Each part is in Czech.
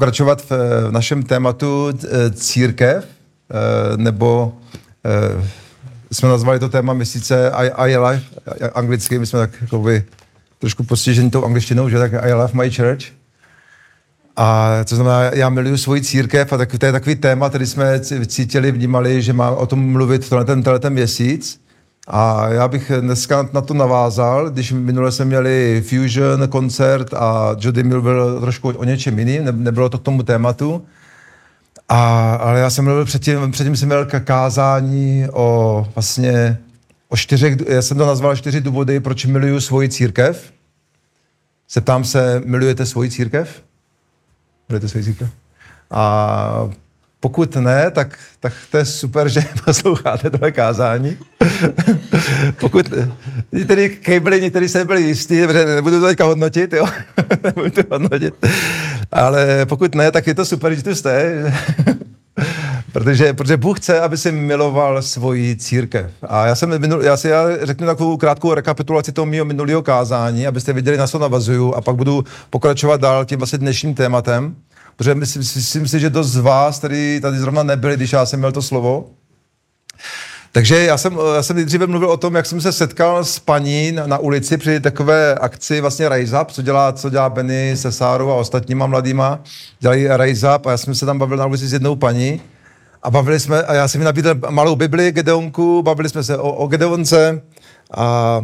pokračovat v, v našem tématu eh, církev, eh, nebo eh, jsme nazvali to téma měsíce I, I Life, anglicky, my jsme tak jakoby, trošku postižení tou angličtinou, že tak I love my church. A to znamená, já miluju svoji církev a tak, to je takový téma, který jsme cítili, vnímali, že má o tom mluvit tenhle ten, tenhle ten měsíc. A já bych dneska na to navázal, když minule jsme měli Fusion koncert a Jody mluvil trošku o něčem jiným, ne, nebylo to k tomu tématu. A, ale já jsem mluvil předtím, předtím jsem měl kázání o vlastně o čtyřech, já jsem to nazval čtyři důvody, proč miluju svoji církev. Zeptám se, milujete svoji církev? Milujete svoji církev? A pokud ne, tak, tak to je super, že posloucháte tohle kázání. Pokud některý kejbli, některý se byli jistí, nebudu to teďka hodnotit, jo? nebudu to hodnotit. Ale pokud ne, tak je to super, že tu jste. protože, protože Bůh chce, aby si miloval svoji církev. A já jsem minul, já si já řeknu takovou krátkou rekapitulaci toho mého minulého kázání, abyste viděli, na co navazuju a pak budu pokračovat dál tím vlastně dnešním tématem. Protože myslím, myslím si, že dost z vás, který tady zrovna nebyli, když já jsem měl to slovo, takže já jsem, já jsem nejdříve mluvil o tom, jak jsem se setkal s paní na, na ulici při takové akci vlastně Rise Up, co dělá, co dělá Benny se Sárou a ostatníma mladýma. Dělají Rise Up a já jsem se tam bavil na ulici s jednou paní a bavili jsme, a já jsem mi nabídl malou Bibli Gedeonku, bavili jsme se o, o Gedeonce a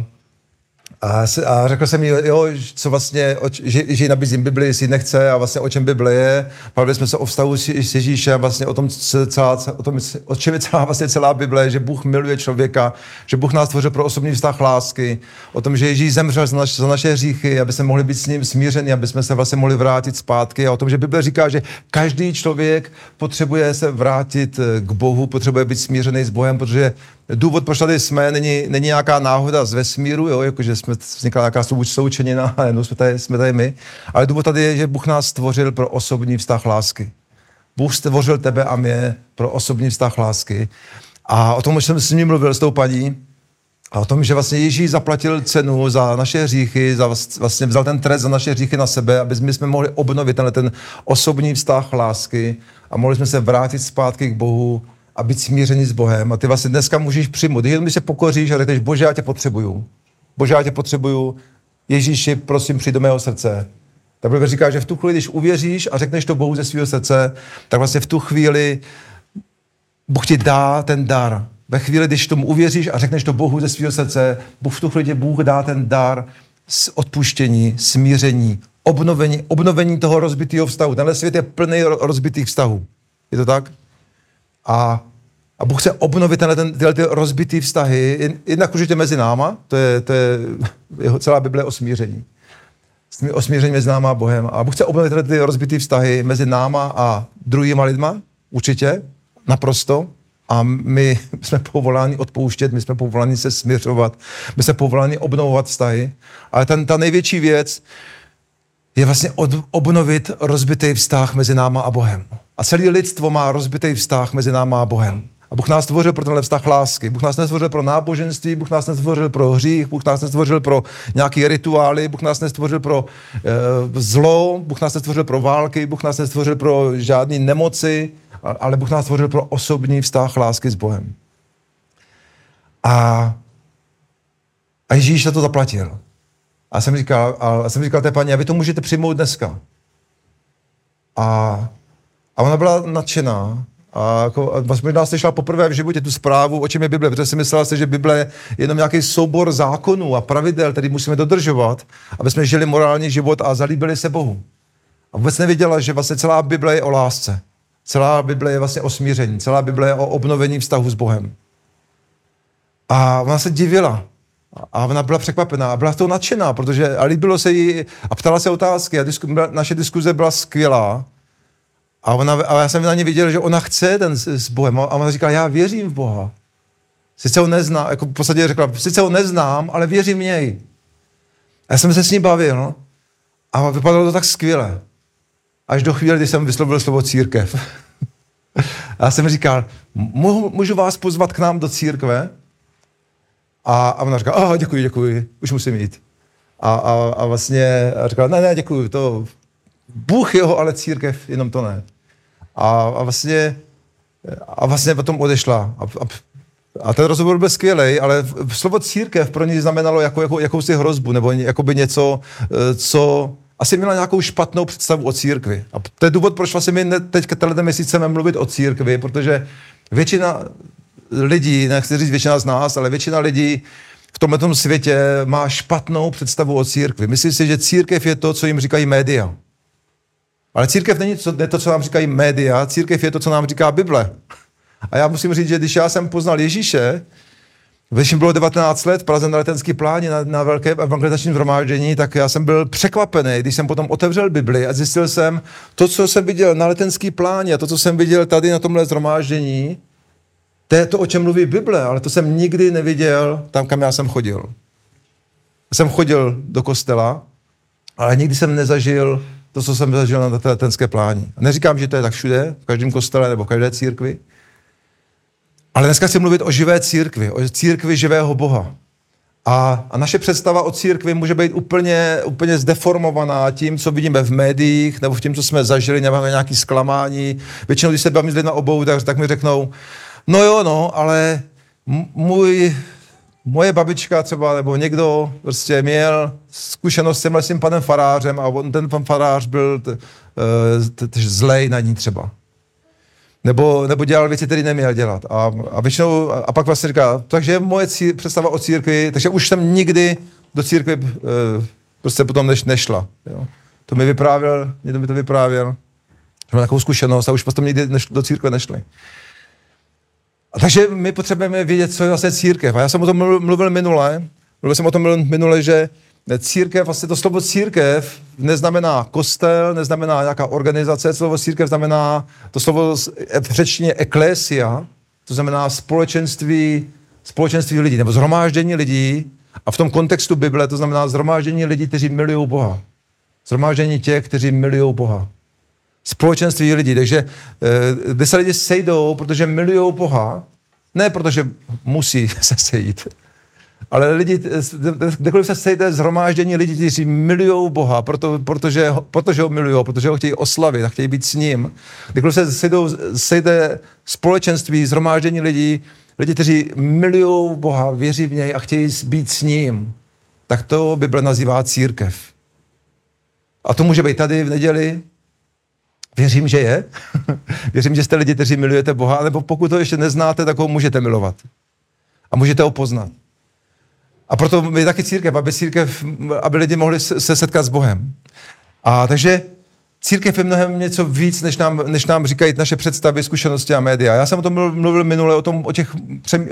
a, a řekl jsem jí, jo, co vlastně, o, že, že jí nabízím Bibli, jestli nechce a vlastně o čem Bible je. Bavili jsme se o vztahu s, s Ježíšem, vlastně o tom, celá, o tom, o čem je celá, vlastně celá Bible, že Bůh miluje člověka, že Bůh nás tvořil pro osobní vztah lásky, o tom, že Ježíš zemřel za, naš, za naše hříchy, aby jsme mohli být s ním smířeni, aby jsme se vlastně mohli vrátit zpátky a o tom, že Bible říká, že každý člověk potřebuje se vrátit eh, k Bohu, potřebuje být smířený s Bohem, protože důvod, proč tady jsme, není, není nějaká náhoda z vesmíru, jo, jakože jsme vznikla nějaká součenina a jenom jsme tady, jsme tady my, ale důvod tady je, že Bůh nás stvořil pro osobní vztah lásky. Bůh stvořil tebe a mě pro osobní vztah lásky. A o tom už jsem s ním mluvil s tou paní, a o tom, že vlastně Ježíš zaplatil cenu za naše hříchy, za vlastně vzal ten trest za naše hříchy na sebe, aby my jsme mohli obnovit tenhle ten osobní vztah lásky a mohli jsme se vrátit zpátky k Bohu a být smířený s Bohem. A ty vlastně dneska můžeš přijmout. Jenom se pokoříš a řekneš, bože, já tě potřebuju. Bože, já tě potřebuju. Ježíši, prosím, přijď do mého srdce. Tak Bible říká, že v tu chvíli, když uvěříš a řekneš to Bohu ze svého srdce, tak vlastně v tu chvíli Bůh ti dá ten dar. Ve chvíli, když tomu uvěříš a řekneš to Bohu ze svého srdce, Bůh v tu chvíli Bůh dá ten dar s odpuštění, smíření, obnovení, obnovení toho rozbitého vztahu. Tenhle svět je plný rozbitých vztahů. Je to tak? A, a Bůh chce obnovit tenhle, ten, tyhle ty rozbitý vztahy, jednak určitě mezi náma, to je, to je jeho celá Bible o smíření. O smíření mezi náma a Bohem. A Bůh chce obnovit tyhle ty rozbitý vztahy mezi náma a druhýma lidma, určitě, naprosto. A my jsme povoláni odpouštět, my jsme povoláni se směřovat, my jsme povoláni obnovovat vztahy. Ale ten, ta největší věc je vlastně od, obnovit rozbitý vztah mezi náma a Bohem. A celé lidstvo má rozbitý vztah mezi náma a Bohem. A Bůh nás stvořil pro tenhle vztah lásky. Bůh nás nestvořil pro náboženství, Bůh nás nestvořil pro hřích, Bůh nás nestvořil pro nějaké rituály, Bůh nás nestvořil pro e, zlo, Bůh nás nestvořil pro války, Bůh nás nestvořil pro žádné nemoci, ale Bůh nás stvořil pro osobní vztah lásky s Bohem. A, a Ježíš za to zaplatil. A jsem říkal, a jsem říkal té paní, a vy to můžete přijmout dneska. A a ona byla nadšená. A jako, možná slyšela poprvé v životě tu zprávu, o čem je Bible, protože si myslela se, že Bible je jenom nějaký soubor zákonů a pravidel, který musíme dodržovat, aby jsme žili morální život a zalíbili se Bohu. A vůbec nevěděla, že vlastně celá Bible je o lásce. Celá Bible je vlastně o smíření. Celá Bible je o obnovení vztahu s Bohem. A ona se divila. A ona byla překvapená a byla to nadšená, protože a líbilo se jí a ptala se otázky a disku, naše diskuze byla skvělá. A, ona, a já jsem na ně viděl, že ona chce ten s, s Bohem. A ona říká, já věřím v Boha. Sice ho neznám, jako v podstatě řekla, sice ho neznám, ale věřím v něj. A já jsem se s ní bavil, no. A vypadalo to tak skvěle. Až do chvíle, kdy jsem vyslovil slovo církev. a já jsem říkal, můžu vás pozvat k nám do církve? A, a ona říká, oh, děkuji, děkuji, už musím jít. A, a, a vlastně říkala, ne, ne, děkuji, to Bůh jeho, ale církev, jenom to ne. A, a vlastně a vlastně potom odešla. A, a, a ten rozhovor byl skvělý, ale slovo církev pro ní znamenalo jako, jako, jakousi hrozbu, nebo jakoby něco, eh, co asi měla nějakou špatnou představu o církvi. A to je důvod, proč vlastně my teďka tenhle měsíc chceme mluvit o církvi, protože většina lidí, nechci říct většina z nás, ale většina lidí v tomhle světě má špatnou představu o církvi. Myslím si, že církev je to, co jim říkají média. Ale církev není to, ne to, co nám říkají média, církev je to, co nám říká Bible. A já musím říct, že když já jsem poznal Ježíše, když mi bylo 19 let Praze na letenský pláně na, na velké evangelizačním zhromáždění, tak já jsem byl překvapený, když jsem potom otevřel Bibli a zjistil jsem, to, co jsem viděl na letenský pláně a to, co jsem viděl tady na tomhle zhromáždění, to je to, o čem mluví Bible, ale to jsem nikdy neviděl tam, kam já jsem chodil. Jsem chodil do kostela, ale nikdy jsem nezažil to, co jsem zažil na té letenské pláni. A neříkám, že to je tak všude, v každém kostele nebo v každé církvi, ale dneska chci mluvit o živé církvi, o církvi živého Boha. A, a naše představa o církvi může být úplně, úplně zdeformovaná tím, co vidíme v médiích, nebo v tím, co jsme zažili, nebo nějaké zklamání. Většinou, když se bavím s lidmi obou, tak, tak mi řeknou, no jo, no, ale můj, moje babička třeba, nebo někdo prostě měl zkušenost s tím panem farářem a on, ten pan farář byl t, t, t, zlej na ní třeba nebo, nebo dělal věci, které neměl dělat. A, a většinou, a pak vlastně říká, takže moje cí, představa o církvi, takže už jsem nikdy do církve e, prostě potom než, nešla. Jo. To mi vyprávěl, někdo mi to vyprávěl, že mám takovou zkušenost a už potom nikdy neš, do církve nešli. A takže my potřebujeme vědět, co je vlastně církev. A já jsem o tom mluvil, minule, mluvil jsem o tom minule, že církev, vlastně to slovo církev neznamená kostel, neznamená nějaká organizace, slovo církev znamená, to slovo v řečtině eklésia, to znamená společenství, společenství lidí, nebo zhromáždění lidí, a v tom kontextu Bible to znamená zhromáždění lidí, kteří milují Boha. Zhromáždění těch, kteří milují Boha. Společenství lidí. Takže eh, kde se lidi sejdou, protože milují Boha, ne protože musí se sejít, ale lidi, kdekoliv se sejde zhromáždění lidí, kteří milují Boha, proto, protože, protože ho milují, protože ho chtějí oslavit a chtějí být s ním. Kdekoliv se sejdou, sejde společenství, zhromáždění lidí, lidi, kteří milují Boha, věří v něj a chtějí být s ním, tak to Bible nazývá církev. A to může být tady v neděli, Věřím, že je. Věřím, že jste lidi, kteří milujete Boha, nebo pokud to ještě neznáte, tak ho můžete milovat. A můžete ho poznat. A proto je taky církev, aby církev, aby lidi mohli se setkat s Bohem. A takže církev je mnohem něco víc, než nám, než nám říkají naše představy, zkušenosti a média. Já jsem o tom mluvil minule, o, tom, o těch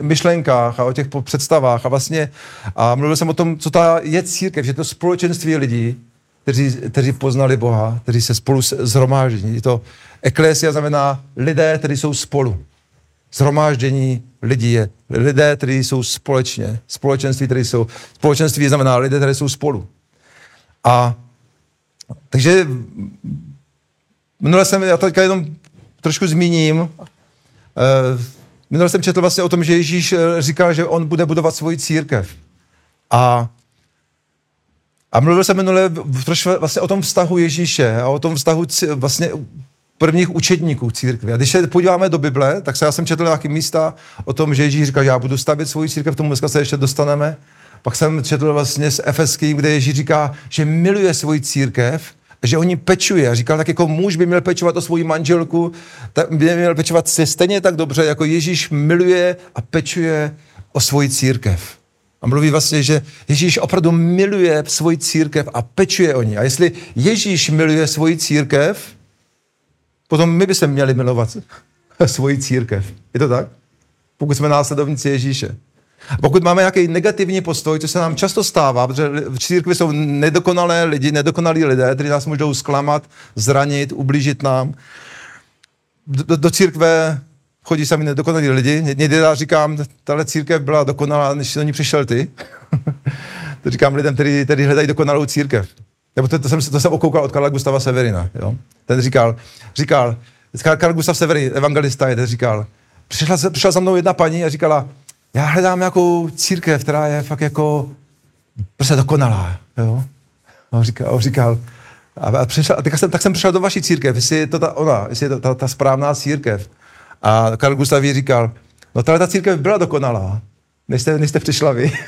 myšlenkách a o těch představách a vlastně a mluvil jsem o tom, co ta je církev, že to společenství lidí, kteří, kteří poznali Boha, kteří se spolu zhromáždí. To eklésia znamená lidé, kteří jsou spolu. Zhromáždění lidí je lidé, kteří jsou společně, společenství, které jsou, společenství znamená lidé, kteří jsou spolu. A takže minule jsem, já teďka jenom trošku zmíním, uh, minule jsem četl vlastně o tom, že Ježíš eh, říkal, že on bude budovat svoji církev. A a mluvil jsem minule vlastně o tom vztahu Ježíše a o tom vztahu vlastně prvních učedníků církve. A když se podíváme do Bible, tak se já jsem četl nějaký místa o tom, že Ježíš říká, že já budu stavět svou církev, k tomu dneska se ještě dostaneme. Pak jsem četl vlastně z Efeský, kde Ježíš říká, že miluje svoji církev, že o ní pečuje. A říkal tak, jako muž by měl pečovat o svoji manželku, tak by měl pečovat se stejně tak dobře, jako Ježíš miluje a pečuje o svoji církev. A mluví vlastně, že Ježíš opravdu miluje svoji církev a pečuje o ní. A jestli Ježíš miluje svoji církev, Potom my bychom měli milovat svoji církev. Je to tak? Pokud jsme následovníci Ježíše. Pokud máme nějaký negativní postoj, co se nám často stává, protože v církvi jsou nedokonalé lidi, nedokonalí lidé, kteří nás můžou zklamat, zranit, ublížit nám. Do, do církve chodí sami nedokonalí lidi. Někdy já říkám, tahle církev byla dokonalá, než do ní přišel ty. to říkám lidem, kteří, kteří hledají dokonalou církev. Nebo to, to, jsem, to jsem okoukal od Karla Gustava Severina. Jo? Ten říkal, říkal, Karl Gustav Severin, evangelista, je, ten říkal, přišla, přišla za mnou jedna paní a říkala, já hledám nějakou církev, která je fakt jako prostě dokonalá. Jo? A on říkal, on říkal, A, a, přišel, a tak, jsem, tak jsem přišel do vaší církev, jestli je to ta ona, jestli je to ta, ta správná církev. A Karl Gustav jí říkal, no tahle ta církev byla dokonalá, než jste, než jste přišla vy.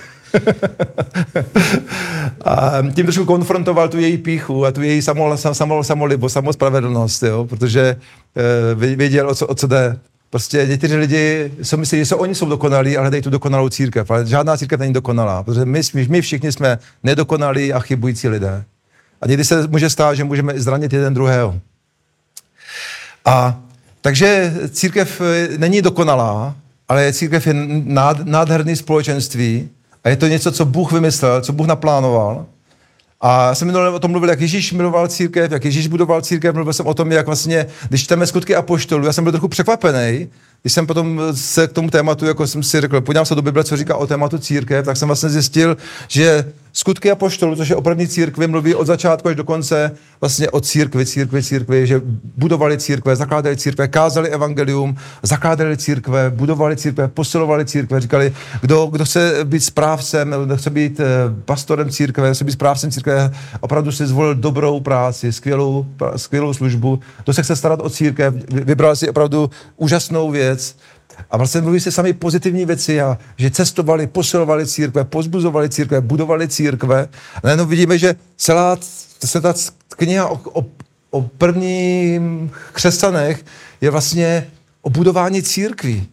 a tím trošku konfrontoval tu její píchu a tu její samol, samol, samolibost, samospravedlnost, jo, protože uh, věděl, o co, o co jde. Prostě někteří lidi si myslí, že oni jsou dokonalí, ale dají tu dokonalou církev. Ale žádná církev není dokonalá, protože my, my všichni jsme nedokonalí a chybující lidé. A někdy se může stát, že můžeme zranit jeden druhého. A takže církev eh, není dokonalá, ale církev je nád, nádherný společenství a je to něco, co Bůh vymyslel, co Bůh naplánoval. A jsem minule o tom mluvil, jak Ježíš miloval církev, jak Ježíš budoval církev, mluvil jsem o tom, jak vlastně, když čteme skutky apoštolů, já jsem byl trochu překvapený, když jsem potom se k tomu tématu, jako jsem si řekl, podívám se do Bible, co říká o tématu církev, tak jsem vlastně zjistil, že skutky apoštolů, což je opravdu církvi, mluví od začátku až do konce vlastně o církvi, církvi, církvi, že budovali církve, zakládali církve, kázali evangelium, zakládali církve, budovali církve, posilovali církve, říkali, kdo, kdo chce být správcem, kdo chce být eh, pastorem církve, chce být správcem církve, opravdu si zvolil dobrou práci, skvělou, skvělou službu, kdo se chce starat o církev, vybral si opravdu úžasnou věc, a vlastně mluví se sami pozitivní věci, a že cestovali, posilovali církve, pozbuzovali církve, budovali církve. A najednou vidíme, že celá ta kniha o, o, o prvních křesťanech je vlastně o budování církví.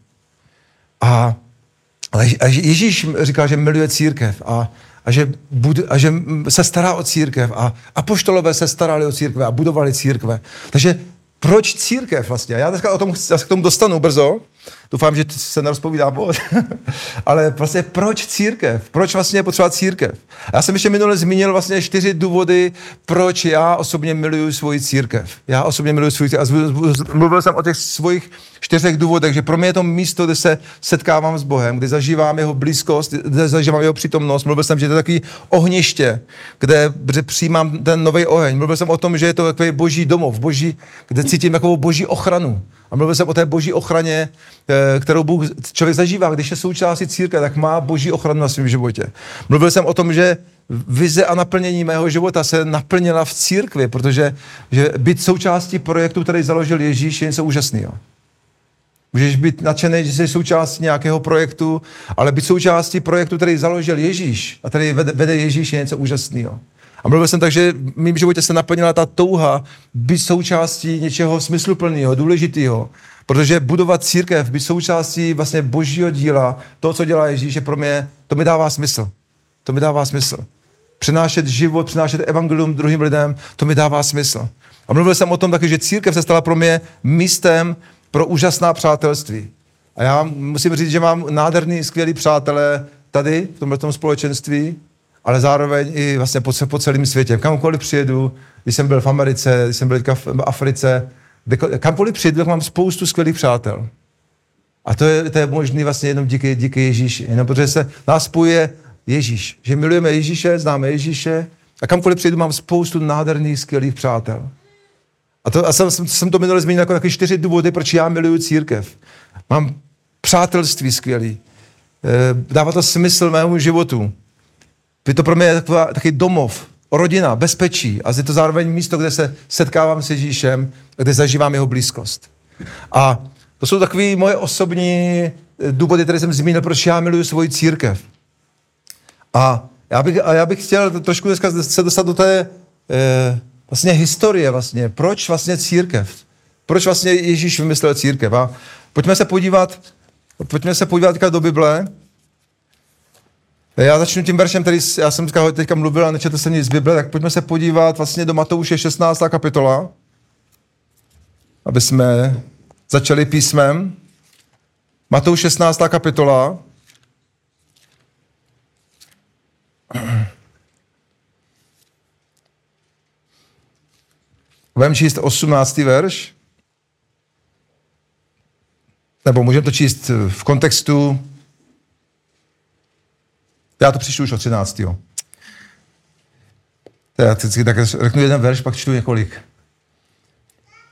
A, a Ježíš říká, že miluje církev a, a, že, bud, a že se stará o církev a apoštolové se starali o církve a budovali církve. Takže proč církev vlastně? Já dneska o tom, já se k tomu dostanu brzo, Doufám, že se nerozpovídá bod. Ale vlastně proč církev? Proč vlastně je potřeba církev? Já jsem ještě minule zmínil vlastně čtyři důvody, proč já osobně miluju svoji církev. Já osobně miluju svoji církev. A mluvil jsem o těch svých čtyřech důvodech, že pro mě je to místo, kde se setkávám s Bohem, kde zažívám jeho blízkost, kde zažívám jeho přítomnost. Mluvil jsem, že to je takový ohniště, kde, přijímám ten nový oheň. Mluvil jsem o tom, že je to takový boží domov, boží, kde cítím takovou boží ochranu. A mluvil jsem o té boží ochraně, kterou Bůh člověk zažívá. Když je součástí církve, tak má boží ochranu na svém životě. Mluvil jsem o tom, že vize a naplnění mého života se naplnila v církvi, protože že být součástí projektu, který založil Ježíš, je něco úžasného. Můžeš být nadšený, že jsi součástí nějakého projektu, ale být součástí projektu, který založil Ježíš a který vede, vede Ježíš, je něco úžasného. A mluvil jsem tak, že v mém životě se naplnila ta touha být součástí něčeho smysluplného, důležitého. Protože budovat církev, být součástí vlastně božího díla, to, co dělá Ježíš, je pro mě, to mi dává smysl. To mi dává smysl. Přinášet život, přinášet evangelium druhým lidem, to mi dává smysl. A mluvil jsem o tom taky, že církev se stala pro mě místem pro úžasná přátelství. A já musím říct, že mám nádherný, skvělý přátelé tady, v tomhle společenství, ale zároveň i vlastně po, po celém světě. Kamkoliv přijedu, když jsem byl v Americe, když jsem byl v Africe, kamkoliv přijedu, tak mám spoustu skvělých přátel. A to je, to je možné vlastně jenom díky, díky Ježíši. Jenom protože se nás spojuje Ježíš. Že milujeme Ježíše, známe Ježíše a kamkoliv přijedu, mám spoustu nádherných, skvělých přátel. A, to, a jsem, jsem to minule zmínil jako taky čtyři důvody, proč já miluju církev. Mám přátelství skvělý. E, dává to smysl mému životu. Je to pro mě taková, taky domov, rodina, bezpečí a je to zároveň místo, kde se setkávám s Ježíšem, kde zažívám jeho blízkost. A to jsou takové moje osobní eh, důvody, které jsem zmínil, proč já miluji svoji církev. A já bych, a já bych chtěl trošku dneska se dostat do té e, vlastně historie vlastně. Proč vlastně církev? Proč vlastně Ježíš vymyslel církev? A pojďme se podívat, pojďme se podívat do Bible, já začnu tím veršem, který já jsem teďka mluvil a nečetl jsem nic z Bible, tak pojďme se podívat vlastně do Matouše 16. kapitola, aby jsme začali písmem. Matouš 16. kapitola. Budeme číst 18. verš. Nebo můžeme to číst v kontextu já to přečtu už od 13. Já vždycky tak řeknu jeden verš, pak čtu několik.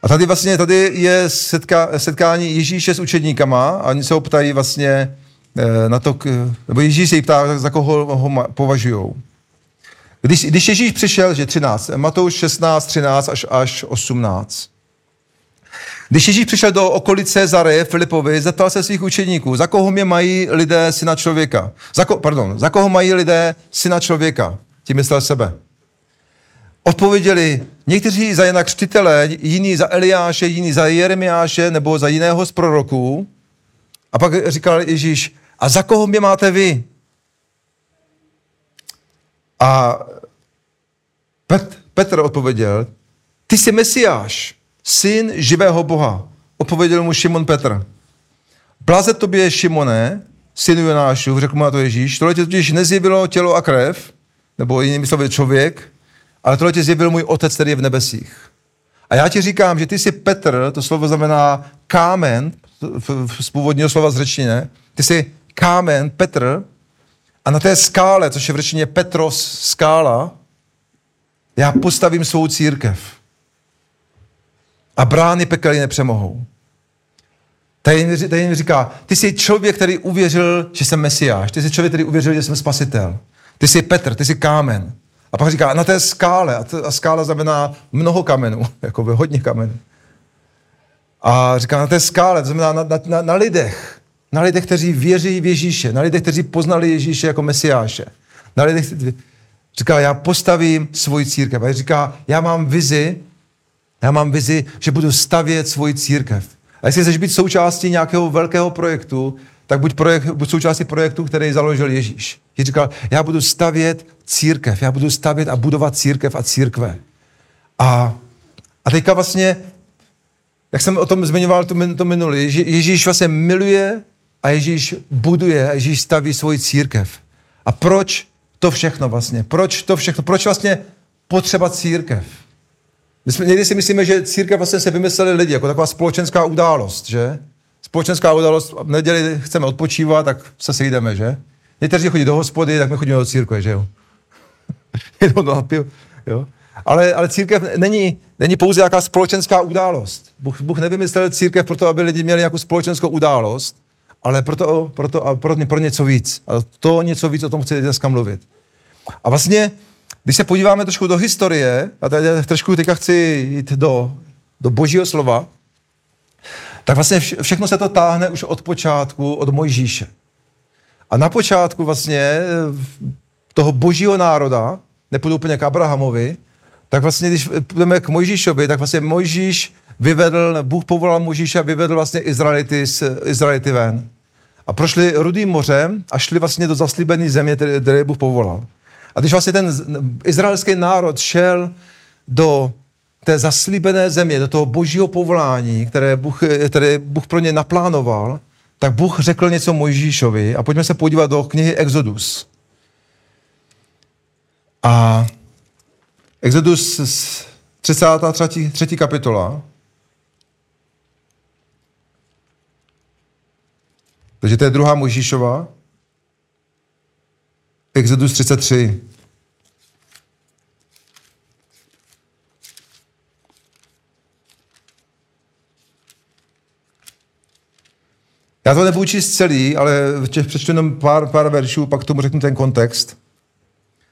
A tady vlastně, tady je setka, setkání Ježíše s učedníkama a oni se ho ptají vlastně eh, na to, nebo Ježíš se jí ptá, za koho ho považují. Když, když Ježíš přišel, že 13, Matouš 16, 13 až, až 18. Když Ježíš přišel do okolice Zare, Filipovi, zeptal se svých učeníků, za koho mě mají lidé syna člověka? Za ko, pardon, za koho mají lidé syna člověka? Tím myslel sebe. Odpověděli někteří za Jana Křtitele, jiní za Eliáše, jiní za Jeremiáše nebo za jiného z proroků. A pak říkal Ježíš, a za koho mě máte vy? A Pet, Petr odpověděl, ty jsi Mesiáš, syn živého Boha. Odpověděl mu Šimon Petr. Blaze tobě, Šimone, synu Jonášu, řekl mu na to Ježíš, tohle tě totiž nezjevilo tělo a krev, nebo jinými slovy člověk, ale tohle tě zjevil můj otec, který je v nebesích. A já ti říkám, že ty jsi Petr, to slovo znamená kámen, z původního slova z řečtiny, ty jsi kámen, Petr, a na té skále, což je v řečtině Petros skála, já postavím svou církev. A brány pekelí nepřemohou. Tady, tady mi říká, ty jsi člověk, který uvěřil, že jsem mesiáš. Ty jsi člověk, který uvěřil, že jsem spasitel. Ty jsi Petr, ty jsi kámen. A pak říká, na té skále, a, t- a skála znamená mnoho kamenů, jako by hodně kamenů. A říká, na té skále, to znamená na, na, na, na lidech, na lidech, kteří věří v Ježíše, na lidech, kteří poznali Ježíše jako mesiáše. Na lidech, říká, já postavím svoji církev. A říká, já mám vizi, já mám vizi, že budu stavět svoji církev. A jestli chceš být součástí nějakého velkého projektu, tak buď, projekt, buď součástí projektu, který založil Ježíš. Ježíš říkal, já budu stavět církev, já budu stavět a budovat církev a církve. A, a teďka vlastně, jak jsem o tom zmiňoval to, to minulý, Ježíš vlastně miluje a Ježíš buduje a Ježíš staví svoji církev. A proč to všechno vlastně? Proč to všechno? Proč vlastně potřeba církev? My jsme, někdy si myslíme, že církev vlastně se vymysleli lidi, jako taková společenská událost, že? Společenská událost, v neděli chceme odpočívat, tak se sejdeme, že? Někteří chodí do hospody, tak my chodíme do církve, že jo? Do jo? Ale, ale církev není, není pouze jaká společenská událost. Bůh, Bůh nevymyslel církev proto, aby lidi měli nějakou společenskou událost, ale proto, proto, a pro, pro něco víc. A to něco víc, o tom chci dneska mluvit. A vlastně, když se podíváme trošku do historie, a tady trošku teďka chci jít do, do božího slova, tak vlastně vše, všechno se to táhne už od počátku, od Mojžíše. A na počátku vlastně toho božího národa, nepůjdu úplně k Abrahamovi, tak vlastně, když půjdeme k Mojžíšovi, tak vlastně Mojžíš vyvedl, Bůh povolal Mojžíše a vyvedl vlastně Izraelity, z, Izraelity ven. A prošli Rudým mořem a šli vlastně do zaslíbené země, které Bůh povolal. A když vlastně ten izraelský národ šel do té zaslíbené země, do toho božího povolání, které Bůh, které Bůh pro ně naplánoval, tak Bůh řekl něco Mojžíšovi a pojďme se podívat do knihy Exodus. A Exodus 33. 3. kapitola. Takže to je druhá Mojžíšova. Exodus 33. Já to nebudu číst celý, ale přečtu jenom pár, pár veršů, pak tomu řeknu ten kontext.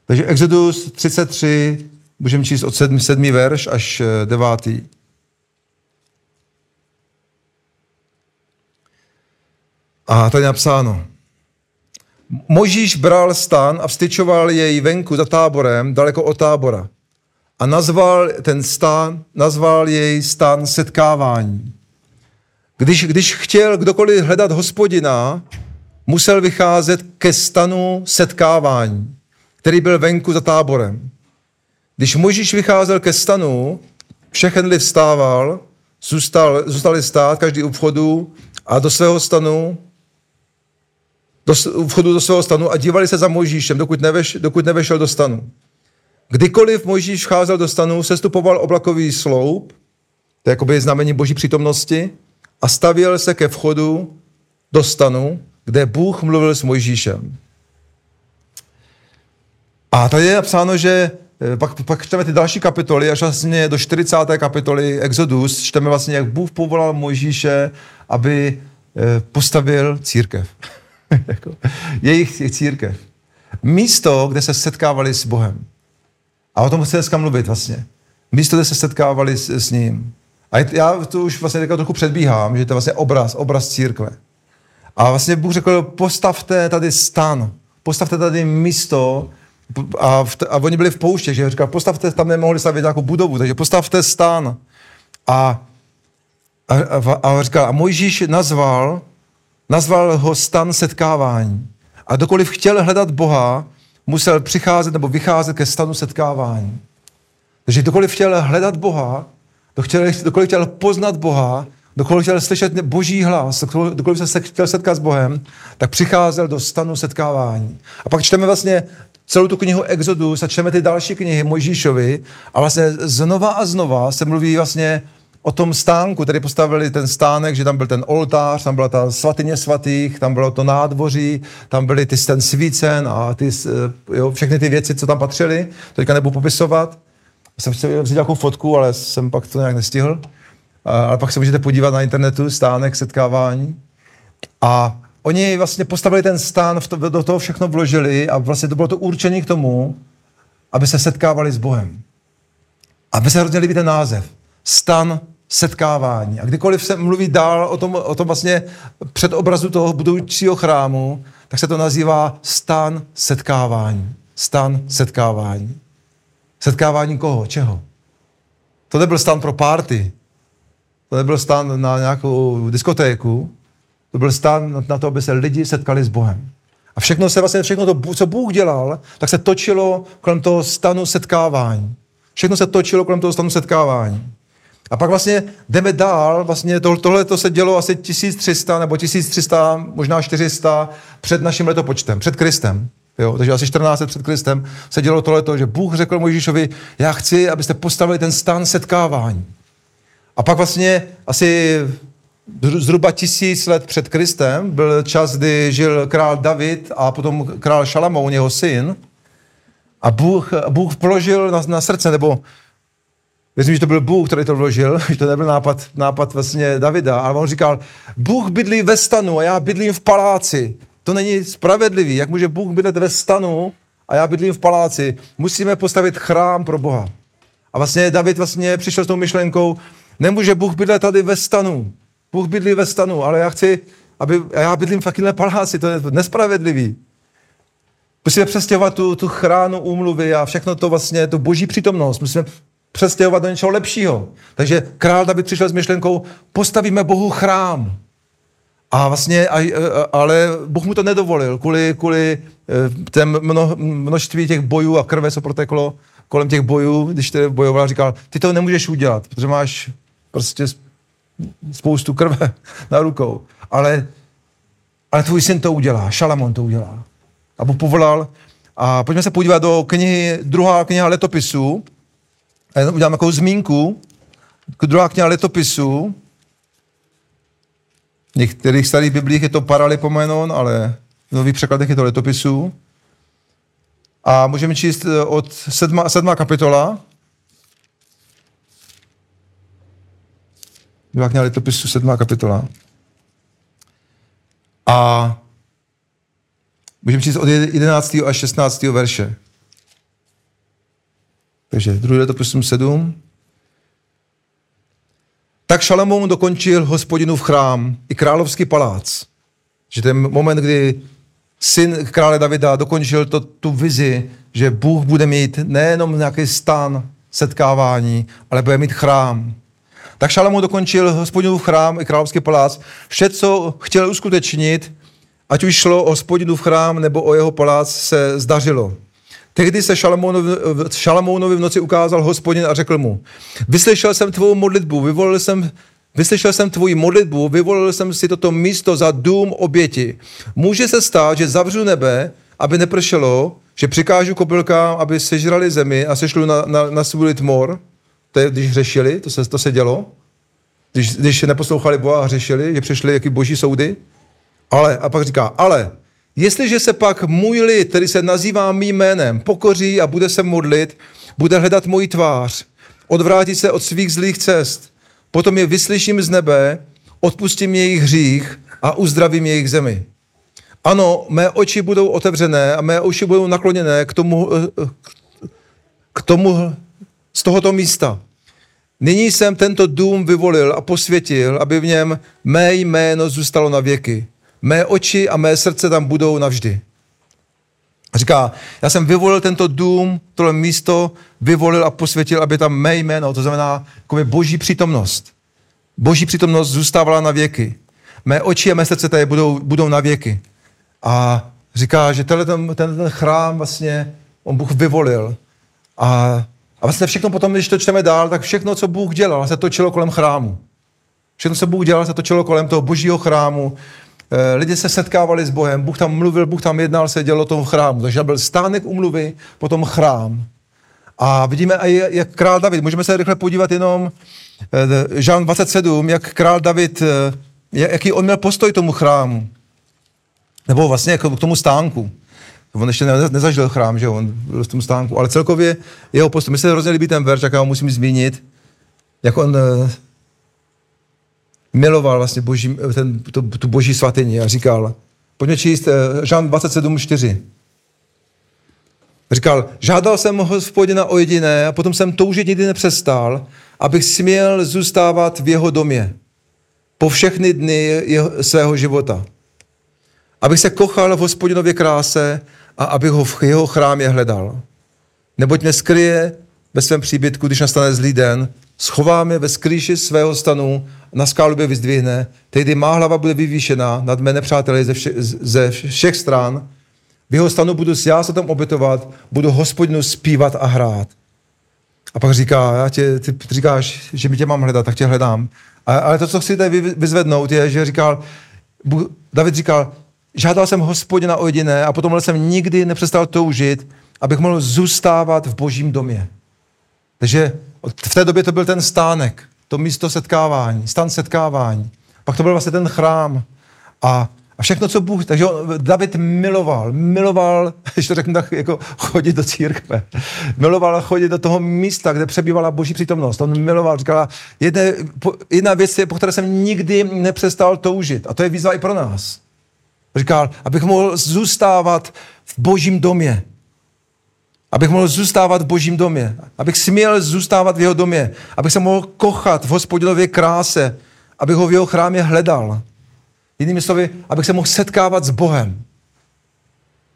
Takže Exodus 33, můžeme číst od 7, 7 verš až 9. Eh, A tady je napsáno. Možíš bral stan a vstyčoval jej venku za táborem, daleko od tábora. A nazval ten stan, nazval jej stan setkávání. Když, když chtěl kdokoliv hledat hospodina, musel vycházet ke stanu setkávání, který byl venku za táborem. Když Možíš vycházel ke stanu, všechen vstával, zůstal, zůstali stát, každý u vchodu a do svého stanu do vchodu do svého stanu a dívali se za Mojžíšem, dokud, neveš, dokud nevešel do stanu. Kdykoliv Mojžíš vcházel do stanu, sestupoval oblakový sloup, to je jakoby znamení boží přítomnosti, a stavěl se ke vchodu do stanu, kde Bůh mluvil s Mojžíšem. A tady je napsáno, že eh, pak, pak čteme ty další kapitoly, až vlastně do 40. kapitoly Exodus, čteme vlastně, jak Bůh povolal Mojžíše, aby eh, postavil církev. Jako, jejich církev. Místo, kde se setkávali s Bohem. A o tom chci dneska mluvit vlastně. Místo, kde se setkávali s, s ním. A já to už vlastně trochu předbíhám, že to je vlastně obraz, obraz církve. A vlastně Bůh řekl, postavte tady stan, postavte tady místo, a, v, a oni byli v pouště, že říkal, postavte, tam nemohli stavět nějakou budovu, takže postavte stan. A, a, a, a říkal, a Mojžíš nazval, nazval ho stan setkávání. A dokoliv chtěl hledat Boha, musel přicházet nebo vycházet ke stanu setkávání. Takže kdokoliv chtěl hledat Boha, kdokoliv chtěl poznat Boha, Dokoliv chtěl slyšet boží hlas, dokoliv se chtěl setkat s Bohem, tak přicházel do stanu setkávání. A pak čteme vlastně celou tu knihu Exodus a čteme ty další knihy Mojžíšovi a vlastně znova a znova se mluví vlastně o tom stánku, který postavili ten stánek, že tam byl ten oltář, tam byla ta svatyně svatých, tam bylo to nádvoří, tam byly ty ten svícen a ty, eh, jo, všechny ty věci, co tam patřily. To teďka nebudu popisovat. Jsem chtěl vzít nějakou fotku, ale jsem pak to nějak nestihl ale pak se můžete podívat na internetu, stánek, setkávání. A oni vlastně postavili ten stán, do toho všechno vložili a vlastně to bylo to určení k tomu, aby se setkávali s Bohem. A se hrozně líbí ten název. Stan setkávání. A kdykoliv se mluví dál o tom, o tom vlastně před obrazu toho budoucího chrámu, tak se to nazývá stan setkávání. Stan setkávání. Setkávání koho? Čeho? To nebyl stan pro párty. To nebyl stán na nějakou diskotéku, to byl stán na to, aby se lidi setkali s Bohem. A všechno se vlastně, všechno to, co Bůh dělal, tak se točilo kolem toho stanu setkávání. Všechno se točilo kolem toho stanu setkávání. A pak vlastně jdeme dál, vlastně to, tohle to se dělo asi 1300 nebo 1300, možná 400 před naším letopočtem, před Kristem. Jo, takže asi 14 před Kristem se dělo tohleto, že Bůh řekl Mojžíšovi, já chci, abyste postavili ten stan setkávání. A pak vlastně asi zhruba tisíc let před Kristem byl čas, kdy žil král David a potom král Šalamoun, jeho syn. A Bůh, Bůh položil na, na srdce, nebo věřím, že to byl Bůh, který to vložil, že to nebyl nápad, nápad vlastně Davida, ale on říkal, Bůh bydlí ve stanu a já bydlím v paláci. To není spravedlivý. Jak může Bůh bydlet ve stanu a já bydlím v paláci? Musíme postavit chrám pro Boha. A vlastně David vlastně přišel s tou myšlenkou, Nemůže Bůh bydlet tady ve stanu. Bůh bydlí ve stanu, ale já chci, aby, já bydlím v takovémhle paláci, to je nespravedlivý. Musíme přestěhovat tu, tu chránu úmluvy a všechno to vlastně, tu boží přítomnost. Musíme přestěhovat do něčeho lepšího. Takže král David přišel s myšlenkou, postavíme Bohu chrám. A vlastně, a, ale Bůh mu to nedovolil kvůli, kvůli eh, tém mno, množství těch bojů a krve, co proteklo kolem těch bojů, když tedy bojoval, říkal, ty to nemůžeš udělat, protože máš prostě spoustu krve na rukou. Ale, ale tvůj syn to udělá, Šalamon to udělá. A Bůh povolal. A pojďme se podívat do knihy, druhá kniha letopisů. A jenom udělám takovou zmínku. Druhá kniha letopisů. V některých starých biblích je to paralipomenon, ale v nových překladech je to letopisů. A můžeme číst eh, od sedma, sedma kapitola, Druhá kniha letopisu, sedmá kapitola. A můžeme číst od 11. až 16. verše. Takže druhý letopisům 7. Tak Šalamoun dokončil hospodinův chrám i královský palác. Že ten moment, kdy syn krále Davida dokončil to, tu vizi, že Bůh bude mít nejenom nějaký stan setkávání, ale bude mít chrám. Tak Šalamu dokončil hospodinův chrám i královský palác. Vše, co chtěl uskutečnit, ať už šlo o hospodinův chrám nebo o jeho palác, se zdařilo. Tehdy se Šalamounovi v noci ukázal hospodin a řekl mu, vyslyšel jsem tvou modlitbu, vyvolil jsem Vyslyšel jsem tvoji modlitbu, vyvolil jsem si toto místo za dům oběti. Může se stát, že zavřu nebe, aby nepršelo, že přikážu kobylkám, aby sežrali zemi a sešlu na, na, na svůj lid mor, to je, když řešili, to se, to se dělo, když, když neposlouchali Boha a řešili, že přišli jaký boží soudy, ale, a pak říká, ale, jestliže se pak můj lid, který se nazývá mým jménem, pokoří a bude se modlit, bude hledat moji tvář, odvrátí se od svých zlých cest, potom je vyslyším z nebe, odpustím jejich hřích a uzdravím jejich zemi. Ano, mé oči budou otevřené a mé uši budou nakloněné k tomu, k tomu, z tohoto místa. Nyní jsem tento dům vyvolil a posvětil, aby v něm mé jméno zůstalo na věky. Mé oči a mé srdce tam budou navždy. A říká, já jsem vyvolil tento dům, tohle místo, vyvolil a posvětil, aby tam mé jméno, to znamená jako boží přítomnost. Boží přítomnost zůstávala na věky. Mé oči a mé srdce tady budou, budou na věky. A říká, že tenhle ten, ten, ten chrám vlastně on Bůh vyvolil. A, a vlastně všechno potom, když to čteme dál, tak všechno, co Bůh dělal, se točilo kolem chrámu. Všechno, co Bůh dělal, se točilo kolem toho božího chrámu. E, lidi se setkávali s Bohem, Bůh tam mluvil, Bůh tam jednal, se dělo toho chrámu. Takže byl stánek umluvy, potom chrám. A vidíme, jak král David, můžeme se rychle podívat jenom, e, Žán 27, jak král David, e, jaký on měl postoj tomu chrámu. Nebo vlastně k tomu stánku. On ještě ne, nezažil chrám, že on byl v tom stánku, ale celkově jeho postoj. Mi se hrozně líbí ten verš, jak já ho musím zmínit, jak on miloval vlastně boží, ten, tu, tu boží svatyni a říkal, pojďme číst uh, Žán 27.4. Říkal, žádal jsem hospodina o jediné a potom jsem toužit nikdy nepřestal, abych směl zůstávat v jeho domě po všechny dny jeho, svého života. Abych se kochal v hospodinově kráse a abych ho v jeho chrámě hledal. Neboť mě skryje ve svém příbytku, když nastane zlý den, schováme ve skrýši svého stanu, na skálu by vyzdvihne, tehdy má hlava bude vyvýšená nad mé nepřáteli ze, vše, ze všech stran, v jeho stanu budu já se tam obětovat, budu hospodinu zpívat a hrát. A pak říká, já tě, ty říkáš, že mi tě mám hledat, tak tě hledám. A, ale to, co chci tady vyzvednout, je, že říkal, David říkal, žádal jsem hospodina o jediné a potom jsem nikdy nepřestal toužit, abych mohl zůstávat v božím domě. Takže v té době to byl ten stánek, to místo setkávání, stan setkávání. Pak to byl vlastně ten chrám. A, a všechno, co Bůh, takže David miloval, miloval, když to řeknu tak, jako chodit do církve. Miloval chodit do toho místa, kde přebývala boží přítomnost. On miloval, říkala, jedna, jedna věc je, po které jsem nikdy nepřestal toužit. A to je výzva i pro nás. Říkal, abych mohl zůstávat v božím domě. Abych mohl zůstávat v božím domě. Abych směl zůstávat v jeho domě. Abych se mohl kochat v hospodinově kráse. Abych ho v jeho chrámě hledal. Jinými slovy, abych se mohl setkávat s Bohem.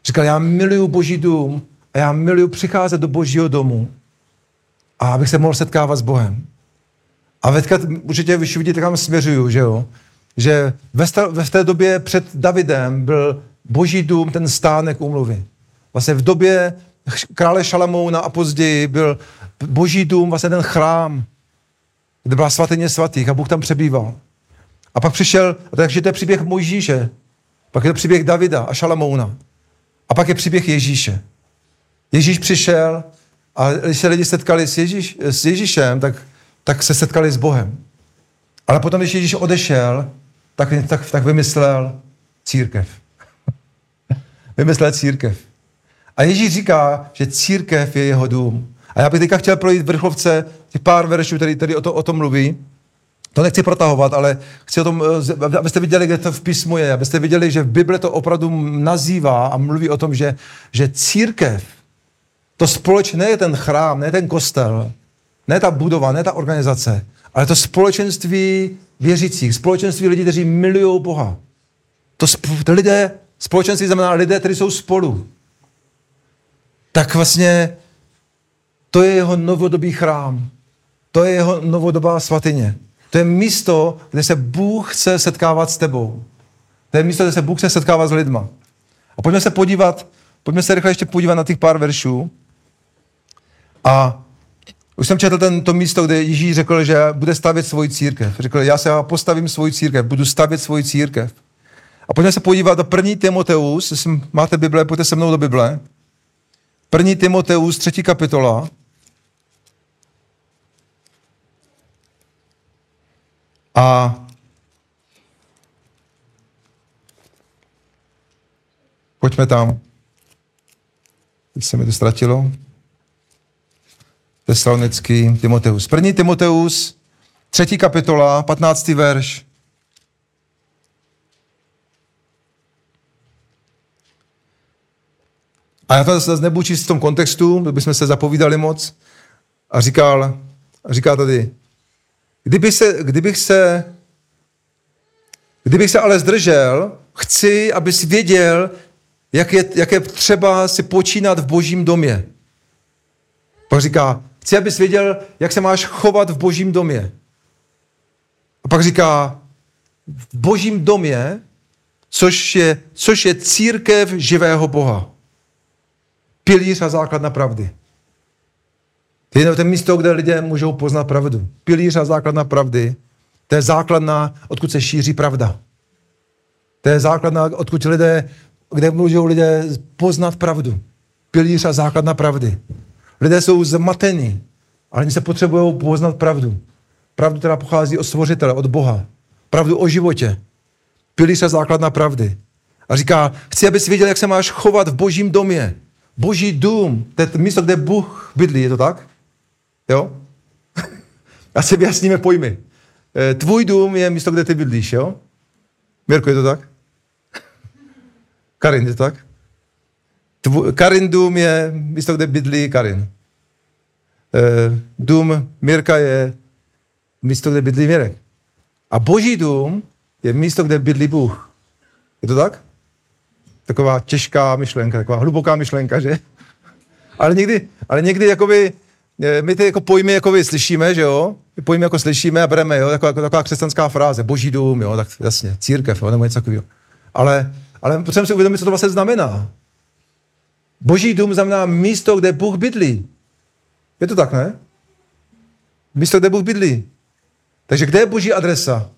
Říkal, já miluju boží dům a já miluju přicházet do božího domu a abych se mohl setkávat s Bohem. A teďka určitě už vidíte, kam směřuju, že jo? že ve, ve té době před Davidem byl boží dům, ten stánek umluvy. Vlastně v době krále Šalamouna a později byl boží dům, vlastně ten chrám, kde byla svatyně svatých a Bůh tam přebýval. A pak přišel, takže to je příběh Mojžíše, pak je to příběh Davida a Šalamouna. A pak je příběh Ježíše. Ježíš přišel a když se lidi setkali s, Ježíš, s Ježíšem, tak, tak se setkali s Bohem. Ale potom, když Ježíš odešel, tak, tak, tak vymyslel církev. vymyslel církev. A Ježíš říká, že církev je jeho dům. A já bych teďka chtěl projít v vrchlovce těch pár veršů, který tady o, to, o tom mluví. To nechci protahovat, ale chci o tom, eh, abyste viděli, kde to v písmu je, abyste viděli, že v Bible to opravdu nazývá a mluví o tom, že, že církev, to společné je ten chrám, ne ten kostel, ne ta budova, ne ta organizace, ale to společenství věřících, společenství lidí, kteří milují Boha. To, sp- lidé, společenství znamená lidé, kteří jsou spolu. Tak vlastně to je jeho novodobý chrám. To je jeho novodobá svatyně. To je místo, kde se Bůh chce setkávat s tebou. To je místo, kde se Bůh chce setkávat s lidma. A pojďme se podívat, pojďme se rychle ještě podívat na těch pár veršů. A už jsem četl ten, to místo, kde Ježíš řekl, že bude stavět svoji církev. Řekl, já se postavím svoji církev, budu stavět svoji církev. A pojďme se podívat do první Timoteus, jestli máte Bible, pojďte se mnou do Bible. První Timoteus, třetí kapitola. A pojďme tam. Teď se mi to ztratilo. Tesalonický Timoteus. První Timoteus, třetí kapitola, 15. verš. A já to zase nebudu číst v tom kontextu, bychom se zapovídali moc. A říkal, říká tady, kdyby se, kdybych se, kdybych se ale zdržel, chci, abys věděl, jak je, jak je třeba si počínat v božím domě. Pak říká, chci, abys věděl, jak se máš chovat v božím domě. A pak říká, v božím domě, což je, což je církev živého Boha. Pilíř a základna pravdy. To je to místo, kde lidé můžou poznat pravdu. Pilíř a základna pravdy, to je základna, odkud se šíří pravda. To je základna, odkud lidé, kde můžou lidé poznat pravdu. Pilíř a základna pravdy. Lidé jsou zmatení, ale oni se potřebují poznat pravdu. Pravdu, která pochází od stvořitele, od Boha. Pravdu o životě. Pilíř a základna pravdy. A říká, chci, abys věděl, jak se máš chovat v božím domě. Boží dům, to je místo, kde Bůh bydlí, je to tak? Jo? A si vyjasníme pojmy. Eh, tvůj dům je místo, kde ty bydlíš, jo? Mirko, je to tak? Karin, je to tak? Tvu, Karin dům je místo, kde bydlí Karin. E, dům Mirka je místo, kde bydlí Mirek. A boží dům je místo, kde bydlí Bůh. Je to tak? Taková těžká myšlenka, taková hluboká myšlenka, že? Ale někdy, ale někdy jakoby, eh, my ty jako pojmy jakoby slyšíme, že jo? Pojmy jako slyšíme a bereme, jo? Taková, taková křesťanská fráze, boží dům, jo? Tak jasně, církev, jo? nebo něco takového. Ale, ale potřebujeme si uvědomit, co to vlastně znamená. Boží dům znamená místo, kde Bůh bydlí. Je to tak, ne? Místo, kde Bůh bydlí. Takže kde je boží adresa?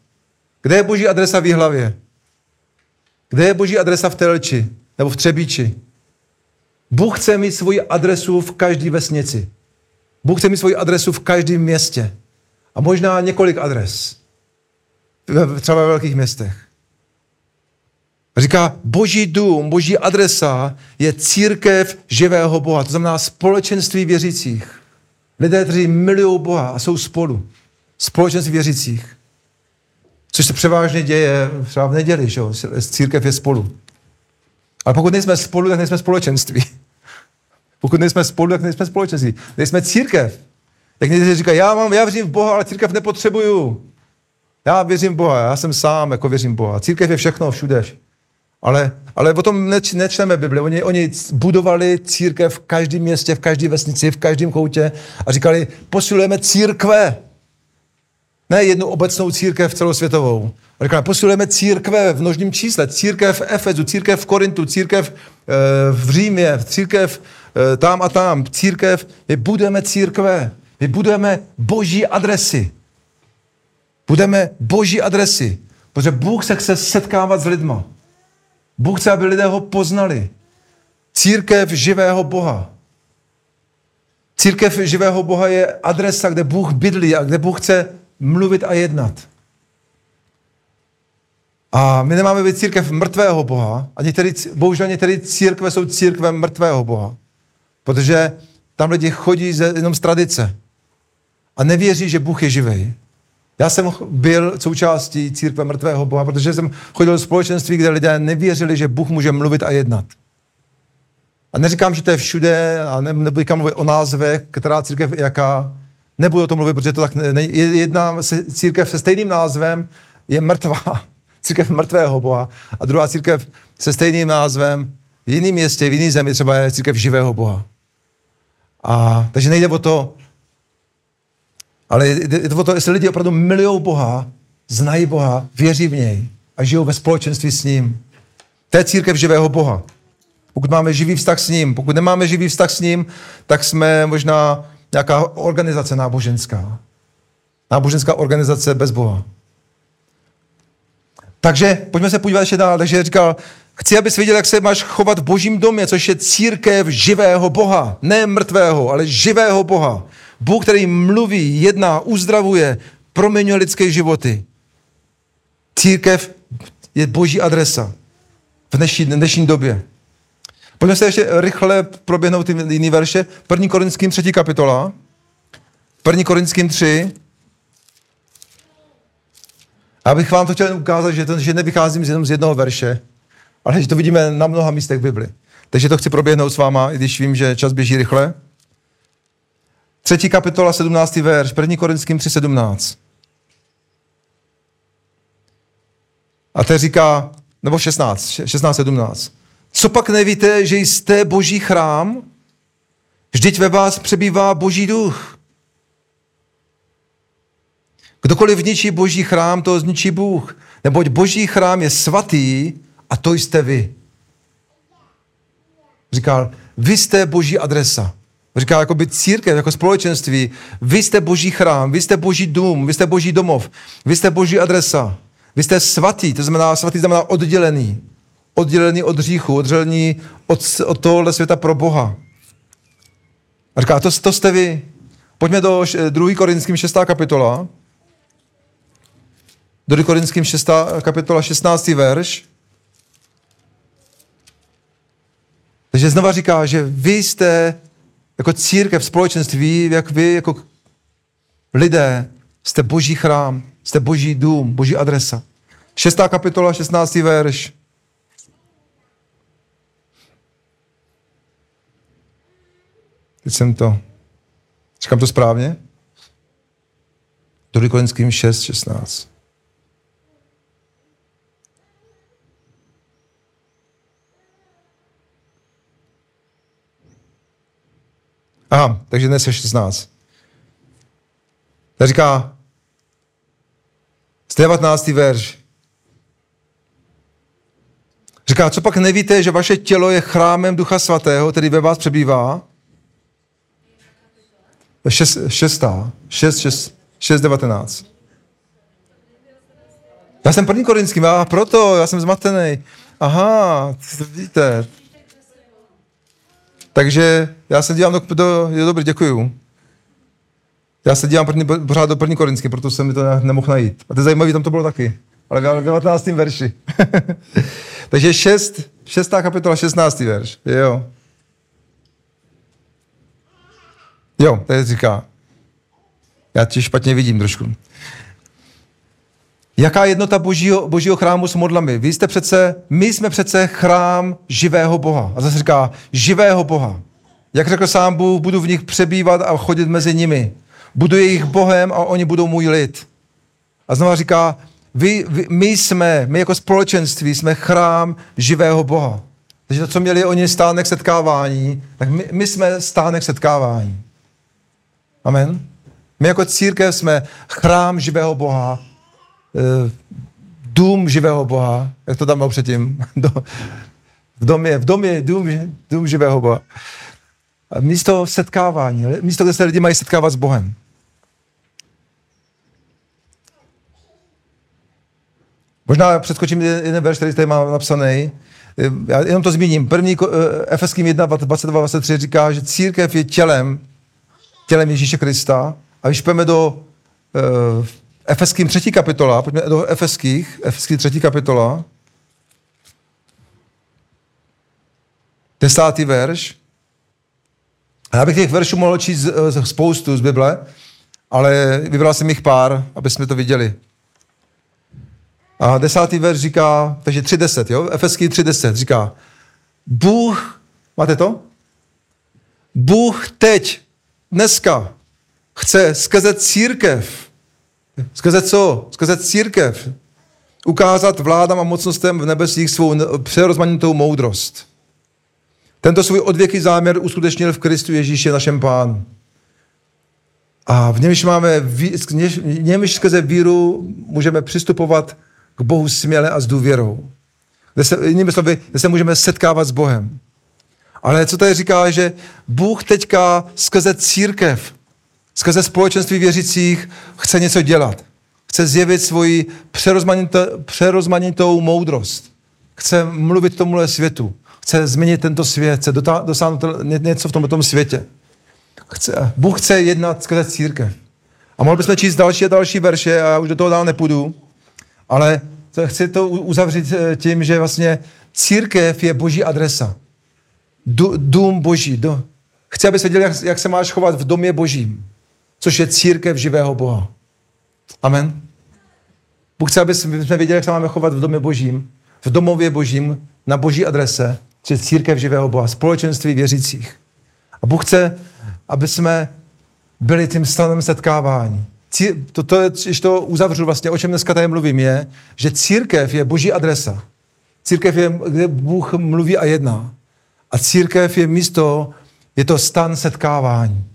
Kde je boží adresa v hlavě? Kde je boží adresa v Telči? Nebo v Třebíči? Bůh chce mít svoji adresu v každé vesnici. Bůh chce mít svoji adresu v každém městě. A možná několik adres. Třeba ve velkých městech. Říká, boží dům, boží adresa je církev živého Boha. To znamená společenství věřících. Lidé, kteří milují Boha a jsou spolu. Společenství věřících. Což se převážně děje třeba v neděli, že jo? Církev je spolu. Ale pokud nejsme spolu, tak nejsme společenství. Pokud nejsme spolu, tak nejsme společenství. Nejsme církev. Jak někteří říkají, já, mám, já věřím v Boha, ale církev nepotřebuju. Já věřím v Boha, já jsem sám, jako věřím v Boha. Církev je všechno, všude. Ale, ale o tom neč, nečteme Bibli. Oni, oni budovali církev v každém městě, v každé vesnici, v každém koutě a říkali, posilujeme církve. Ne jednu obecnou církev celosvětovou. Říkali, posilujeme církve v množném čísle. Církev v Efezu, církev v Korintu, církev e, v Římě, církev e, tam a tam. Církev, my budeme církve. My budeme boží adresy. Budeme boží adresy. Protože Bůh se chce setkávat s lidma. Bůh chce, aby lidé ho poznali. Církev živého Boha. Církev živého Boha je adresa, kde Bůh bydlí a kde Bůh chce mluvit a jednat. A my nemáme být církev mrtvého Boha. A některý, bohužel některé církve jsou církve mrtvého Boha. Protože tam lidi chodí jenom z tradice. A nevěří, že Bůh je živý. Já jsem byl součástí církve mrtvého Boha, protože jsem chodil do společenství, kde lidé nevěřili, že Bůh může mluvit a jednat. A neříkám, že to je všude, a ne, nebudu mluvit o názvech, která církev je jaká. Nebudu o tom mluvit, protože to tak ne, jedna církev se stejným názvem je mrtvá. Církev mrtvého Boha. A druhá církev se stejným názvem v jiném městě, v jiné zemi třeba je církev živého Boha. A, takže nejde o to, ale je to o to, jestli lidi opravdu milují Boha, znají Boha, věří v něj a žijou ve společenství s ním. To je církev živého Boha. Pokud máme živý vztah s ním, pokud nemáme živý vztah s ním, tak jsme možná nějaká organizace náboženská. Náboženská organizace bez Boha. Takže pojďme se podívat ještě dál. Takže říkal, chci, abys věděl, jak se máš chovat v božím domě, což je církev živého Boha. Ne mrtvého, ale živého Boha. Bůh, který mluví, jedná, uzdravuje, proměňuje lidské životy. Církev je boží adresa v dnešní, dnešní době. Pojďme se ještě rychle proběhnout ty jiný verše. První Korinským třetí kapitola. První Korinským tři. Abych vám to chtěl ukázat, že, to, že nevycházím jenom z jednoho verše, ale že to vidíme na mnoha místech Bibli. Takže to chci proběhnout s váma, i když vím, že čas běží rychle. Třetí kapitola, 17. verš, 1. Korinským 3.17. A to říká, nebo 16, 16, 17. Co pak nevíte, že jste boží chrám? Vždyť ve vás přebývá boží duch. Kdokoliv zničí boží chrám, to zničí Bůh. Neboť boží chrám je svatý a to jste vy. Říkal, vy jste boží adresa. Říká, jako by církev, jako společenství, vy jste boží chrám, vy jste boží dům, vy jste boží domov, vy jste boží adresa. Vy jste svatý, to znamená, svatý znamená oddělený. Oddělený od hříchu, oddělený od, od tohohle světa pro Boha. A říká, to, to jste vy. Pojďme do 2. Korinským 6. kapitola. 2. Korinským 6. kapitola 16. verš. Takže znova říká, že vy jste jako církev, společenství, jak vy jako lidé jste boží chrám, jste boží dům, boží adresa. Šestá kapitola, 16. verš. Teď jsem to... Říkám to správně? 2. Korinským 6, 16. Aha, takže dnes je 16. Tak říká, z 19. verš. Říká, co pak nevíte, že vaše tělo je chrámem Ducha Svatého, který ve vás přebývá? Šest, šestá, šest, šest, šest, devatenáct. Já jsem první korinský, a proto, já jsem zmatený. Aha, vidíte. Takže já se dívám do, do je dobrý, děkuju. Já se dívám první, pořád do první korinský, proto jsem mi to nemohl najít. A to je zajímavé, tam to bylo taky. Ale v 19. verši. Takže 6, 6. kapitola, 16. verš. Jo. Jo, tady říká. Já ti špatně vidím trošku. Jaká jednota božího, božího chrámu s modlami? Vy jste přece, my jsme přece chrám živého Boha. A zase říká, živého Boha. Jak řekl sám Bůh, budu v nich přebývat a chodit mezi nimi. Budu jejich Bohem a oni budou můj lid. A znova říká, vy, vy, my jsme, my jako společenství jsme chrám živého Boha. Takže to, co měli oni stánek setkávání, tak my, my jsme stánek setkávání. Amen. My jako církev jsme chrám živého Boha, eh, dům živého Boha, jak to tam bylo předtím, v domě, v domě dům, dům živého Boha. Místo setkávání, místo, kde se lidi mají setkávat s Bohem. Možná přeskočím jeden verš, který tady mám napsaný. Já jenom to zmíním. První eh, Efeským 1, 22, 23 říká, že církev je tělem, tělem Ježíše Krista. A když půjdeme do uh, Efeským třetí kapitola, pojďme do Efeských, Efeský třetí kapitola, desátý verš. Já bych těch veršů mohl číst spoustu z Bible, ale vybral jsem jich pár, aby jsme to viděli. A desátý verš říká, takže 3.10, jo? Efeský 3.10 říká, Bůh, máte to? Bůh teď, dneska, chce skrze církev, skrze co? Skrze církev, ukázat vládám a mocnostem v nebesích svou přerozmanitou moudrost. Tento svůj odvěký záměr uskutečnil v Kristu Ježíši našem pánu. A v němž máme, v němž skrze víru můžeme přistupovat k Bohu směle a s důvěrou. Kde se, jinými slovy, kde se můžeme setkávat s Bohem. Ale co tady říká, že Bůh teďka skrze církev, skrze společenství věřících chce něco dělat. Chce zjevit svoji přerozmanitou, moudrost. Chce mluvit tomuhle světu. Chce změnit tento svět, chce dosáhnout něco v tomto světě. Chce, Bůh chce jednat skrze církev. A mohli bychom číst další a další verše a já už do toho dál nepůjdu. Ale chci to uzavřít eh, tím, že vlastně církev je boží adresa. Dům boží. Do, chci, abys věděl, jak, jak se máš chovat v domě božím, což je církev živého Boha. Amen. Bůh chce, aby jsme věděli, jak se máme chovat v domě božím, v domově božím, na boží adrese, že církev živého Boha, společenství věřících. A Bůh chce, aby jsme byli tím stanem setkávání. To, to, když to uzavřu vlastně, o čem dneska tady mluvím, je, že církev je boží adresa. Církev je, kde Bůh mluví a jedná. A církev je místo, je to stan setkávání.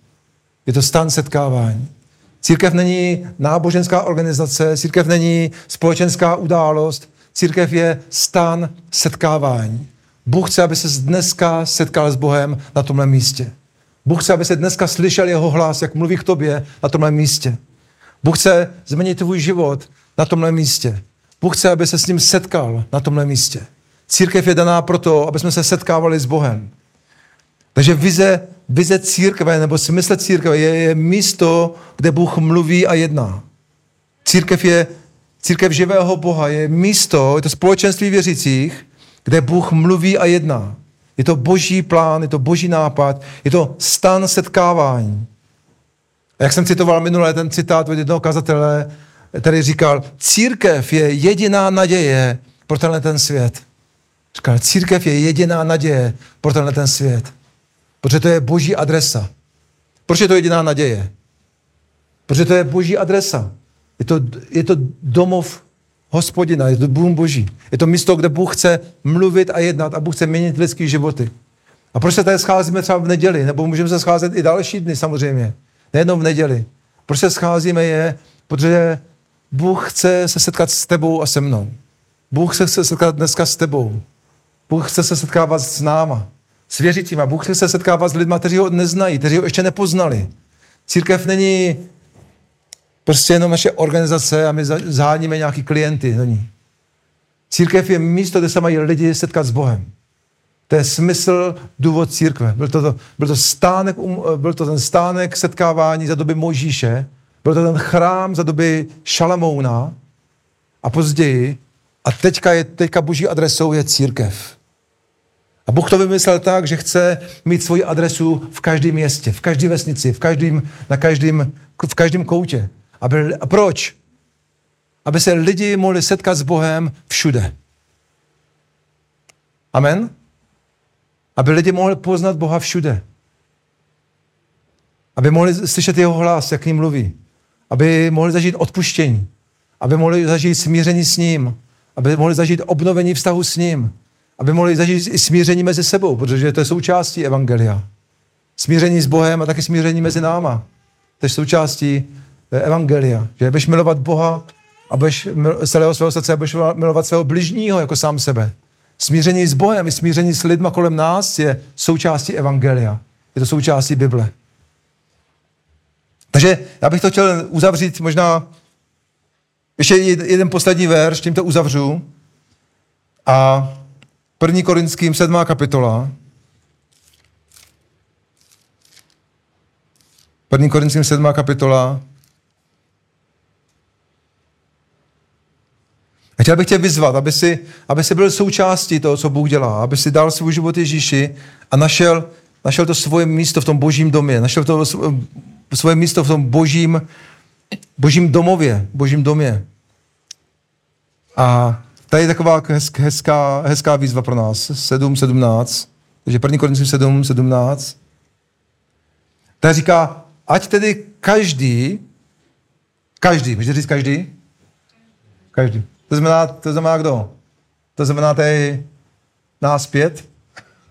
Je to stan setkávání. Církev není náboženská organizace, církev není společenská událost, církev je stan setkávání. Bůh chce, aby se dneska setkal s Bohem na tomhle místě. Bůh chce, aby se dneska slyšel jeho hlas, jak mluví k tobě na tomhle místě. Bůh chce změnit tvůj život na tomhle místě. Bůh chce, aby se s ním setkal na tomhle místě. Církev je daná proto, aby jsme se setkávali s Bohem. Takže vize, vize církve nebo smysl církve je, je místo, kde Bůh mluví a jedná. Církev je církev živého Boha, je místo, je to společenství věřících, kde Bůh mluví a jedná. Je to boží plán, je to boží nápad, je to stan setkávání. A jak jsem citoval minule ten citát od jednoho kazatele, který říkal, církev je jediná naděje pro tenhle ten svět. Říkal, církev je jediná naděje pro tenhle ten svět. Protože to je boží adresa. Proč je to jediná naděje? Protože to je boží adresa. Je to, je to domov hospodina, je to dům boží. Je to místo, kde Bůh chce mluvit a jednat a Bůh chce měnit lidské životy. A proč se tady scházíme třeba v neděli? Nebo můžeme se scházet i další dny samozřejmě. Nejenom v neděli. Proč se scházíme je, protože Bůh chce se setkat s tebou a se mnou. Bůh chce se setkat dneska s tebou. Bůh chce se setkávat s náma, s věřícíma. Bůh chce se setkávat s lidmi, kteří ho neznají, kteří ho ještě nepoznali. Církev není prostě jenom naše organizace a my zaháníme nějaký klienty do ní. Církev je místo, kde se mají lidi setkat s Bohem. To je smysl, důvod církve. Byl to, to, byl to, stánek, um, byl to ten stánek setkávání za doby Možíše, byl to ten chrám za doby Šalamouna a později. A teďka, je, teďka boží adresou je církev. A Bůh to vymyslel tak, že chce mít svoji adresu v každém městě, v každé vesnici, v každém, na každém, v každém koutě. Aby, a proč? Aby se lidi mohli setkat s Bohem všude. Amen? Aby lidi mohli poznat Boha všude. Aby mohli slyšet jeho hlas, jak ním mluví. Aby mohli zažít odpuštění. Aby mohli zažít smíření s ním. Aby mohli zažít obnovení vztahu s ním. Aby mohli zažít i smíření mezi sebou, protože to je součástí Evangelia. Smíření s Bohem a taky smíření mezi náma. To je součástí Evangelia. Že budeš milovat Boha a budeš z celého svého srdce a budeš milovat svého bližního jako sám sebe. Smíření s Bohem i smíření s lidma kolem nás je součástí Evangelia. Je to součástí Bible. Takže já bych to chtěl uzavřít možná ještě jeden poslední verš, tím to uzavřu. A 1. Korinským 7. kapitola. 1. Korinským 7. kapitola. A chtěl bych tě vyzvat, aby si, aby si byl součástí toho, co Bůh dělá, aby si dal svůj život Ježíši a našel, našel to svoje místo v tom božím domě, našel to svoje místo v tom božím, božím domově, božím domě. A tady je taková hezká, hezká výzva pro nás. 7, 17. Takže 1. Korinským 7, 17. Tady říká, ať tedy každý, každý, můžete říct každý? Každý. To znamená, to znamená kdo? To znamená tady nás pět?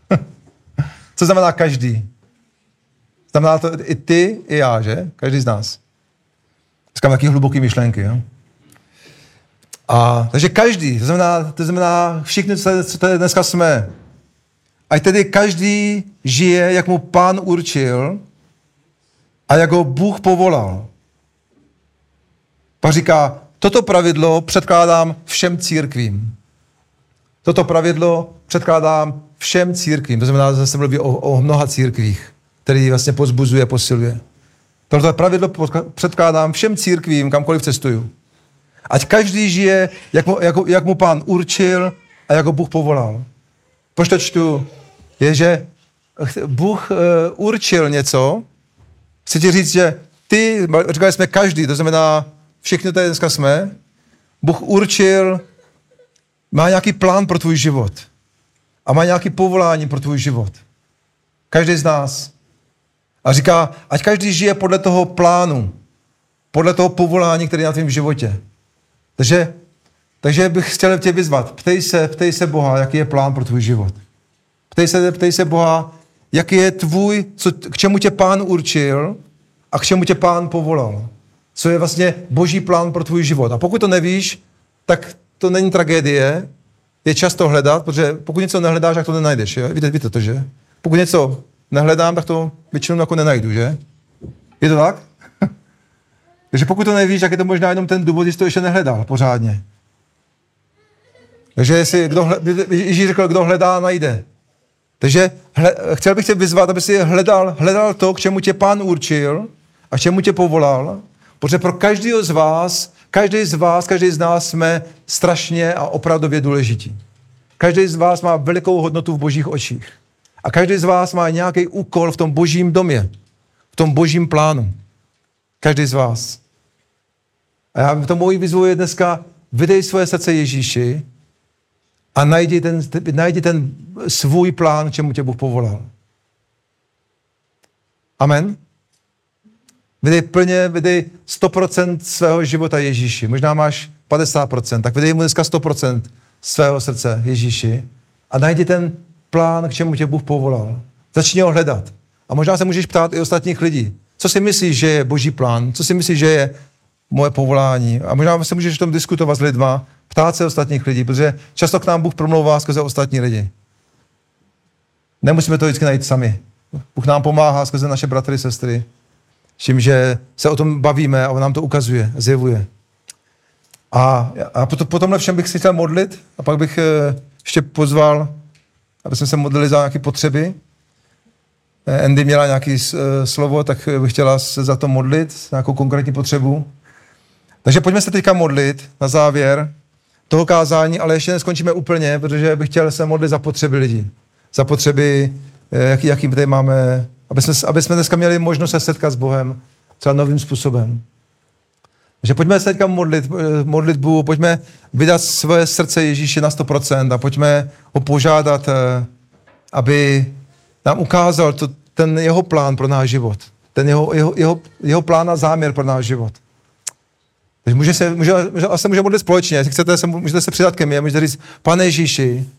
Co znamená každý? Znamená to i ty, i já, že? Každý z nás. Říkám taky hluboký myšlenky, jo? A, takže každý, to znamená, to znamená všichni, co tady dneska jsme. Ať tedy každý žije, jak mu pán určil a jak ho Bůh povolal. Pak říká, Toto pravidlo předkládám všem církvím. Toto pravidlo předkládám všem církvím. To znamená, že se mluví o, o mnoha církvích, který vlastně pozbuzuje, posiluje. Toto pravidlo předkládám všem církvím, kamkoliv cestuju. Ať každý žije, jak mu, jak, jak mu pán určil a jak ho Bůh povolal. Proč to čtu? Je, že Bůh uh, určil něco. Chci ti říct, že ty, říkali jsme každý, to znamená všichni tady dneska jsme, Bůh určil, má nějaký plán pro tvůj život. a má nějaký povolání pro tvůj život. Každý z nás. A říká, ať každý žije podle toho plánu, podle toho povolání, který je na tvém životě. Takže, takže bych chtěl tě vyzvat. Ptej se, ptej se Boha, jaký je plán pro tvůj život. Ptej se, ptej se Boha, jaký je tvůj, co, k čemu tě pán určil a k čemu tě pán povolal. Co je vlastně boží plán pro tvůj život. A pokud to nevíš, tak to není tragédie, je čas to hledat, protože pokud něco nehledáš, tak to nenajdeš. Je? Víte, víte to, že? Pokud něco nehledám, tak to většinou jako nenajdu, že? Je to tak? Takže pokud to nevíš, tak je to možná jenom ten důvod, že jsi to ještě nehledal pořádně. Takže jestli kdo hle, Ježíš řekl, kdo hledá, najde. Takže hle, chtěl bych tě vyzvat, aby si hledal, hledal to, k čemu tě pán určil a k čemu tě povolal, protože pro každého z vás, každý z vás, každý z nás jsme strašně a opravdově důležití. Každý z vás má velikou hodnotu v božích očích. A každý z vás má nějaký úkol v tom božím domě, v tom božím plánu. Každý z vás. A já to mojí výzvu je dneska, vydej svoje srdce Ježíši a najdi ten, najdi ten svůj plán, k čemu tě Bůh povolal. Amen? Vydej plně, vydej 100% svého života Ježíši. Možná máš 50%, tak vydej mu dneska 100% svého srdce Ježíši a najdi ten plán, k čemu tě Bůh povolal. Začni ho hledat. A možná se můžeš ptát i ostatních lidí. Co si myslíš, že je boží plán? Co si myslíš, že je moje povolání? A možná se můžeš o tom diskutovat s lidma, ptát se ostatních lidí, protože často k nám Bůh promlouvá skrze ostatní lidi. Nemusíme to vždycky najít sami. Bůh nám pomáhá skrze naše bratry, sestry, tím, že se o tom bavíme a on nám to ukazuje, zjevuje. A, a po, po tomhle všem bych si chtěl modlit a pak bych eh, ještě pozval, aby jsme se modlili za nějaké potřeby. Eh, Andy měla nějaké eh, slovo, tak bych chtěla se za to modlit, nějakou konkrétní potřebu. Takže pojďme se teďka modlit na závěr toho kázání, ale ještě neskončíme úplně, protože bych chtěl se modlit za potřeby lidí. Za potřeby, jaký, jaký tady máme, aby jsme, aby jsme dneska měli možnost se setkat s Bohem třeba novým způsobem. Takže pojďme se teďka modlit, eh, modlitbu, pojďme vydat svoje srdce Ježíši na 100% a pojďme ho požádat, eh, aby nám ukázal to, ten jeho plán pro náš život. Ten jeho, jeho, jeho, jeho plán a záměr pro náš život. Takže může se, může, může, se může modlit společně. Jestli chcete, se, můžete se přidat ke mně můžete říct, pane Ježíši,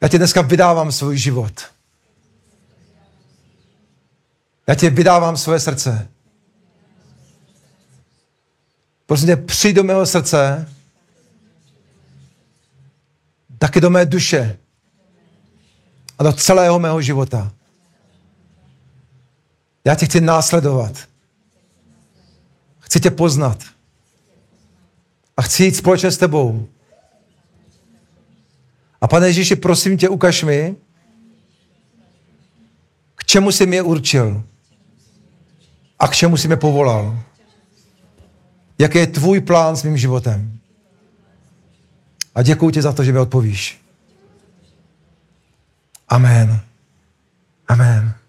já ti dneska vydávám svůj život. Já ti vydávám svoje srdce. Prosím tě, přijď do mého srdce, taky do mé duše a do celého mého života. Já tě chci následovat. Chci tě poznat. A chci jít společně s tebou. A pane Ježíši, prosím tě, ukaž mi, k čemu jsi mě určil a k čemu jsi mě povolal. Jaký je tvůj plán s mým životem? A děkuji ti za to, že mi odpovíš. Amen. Amen.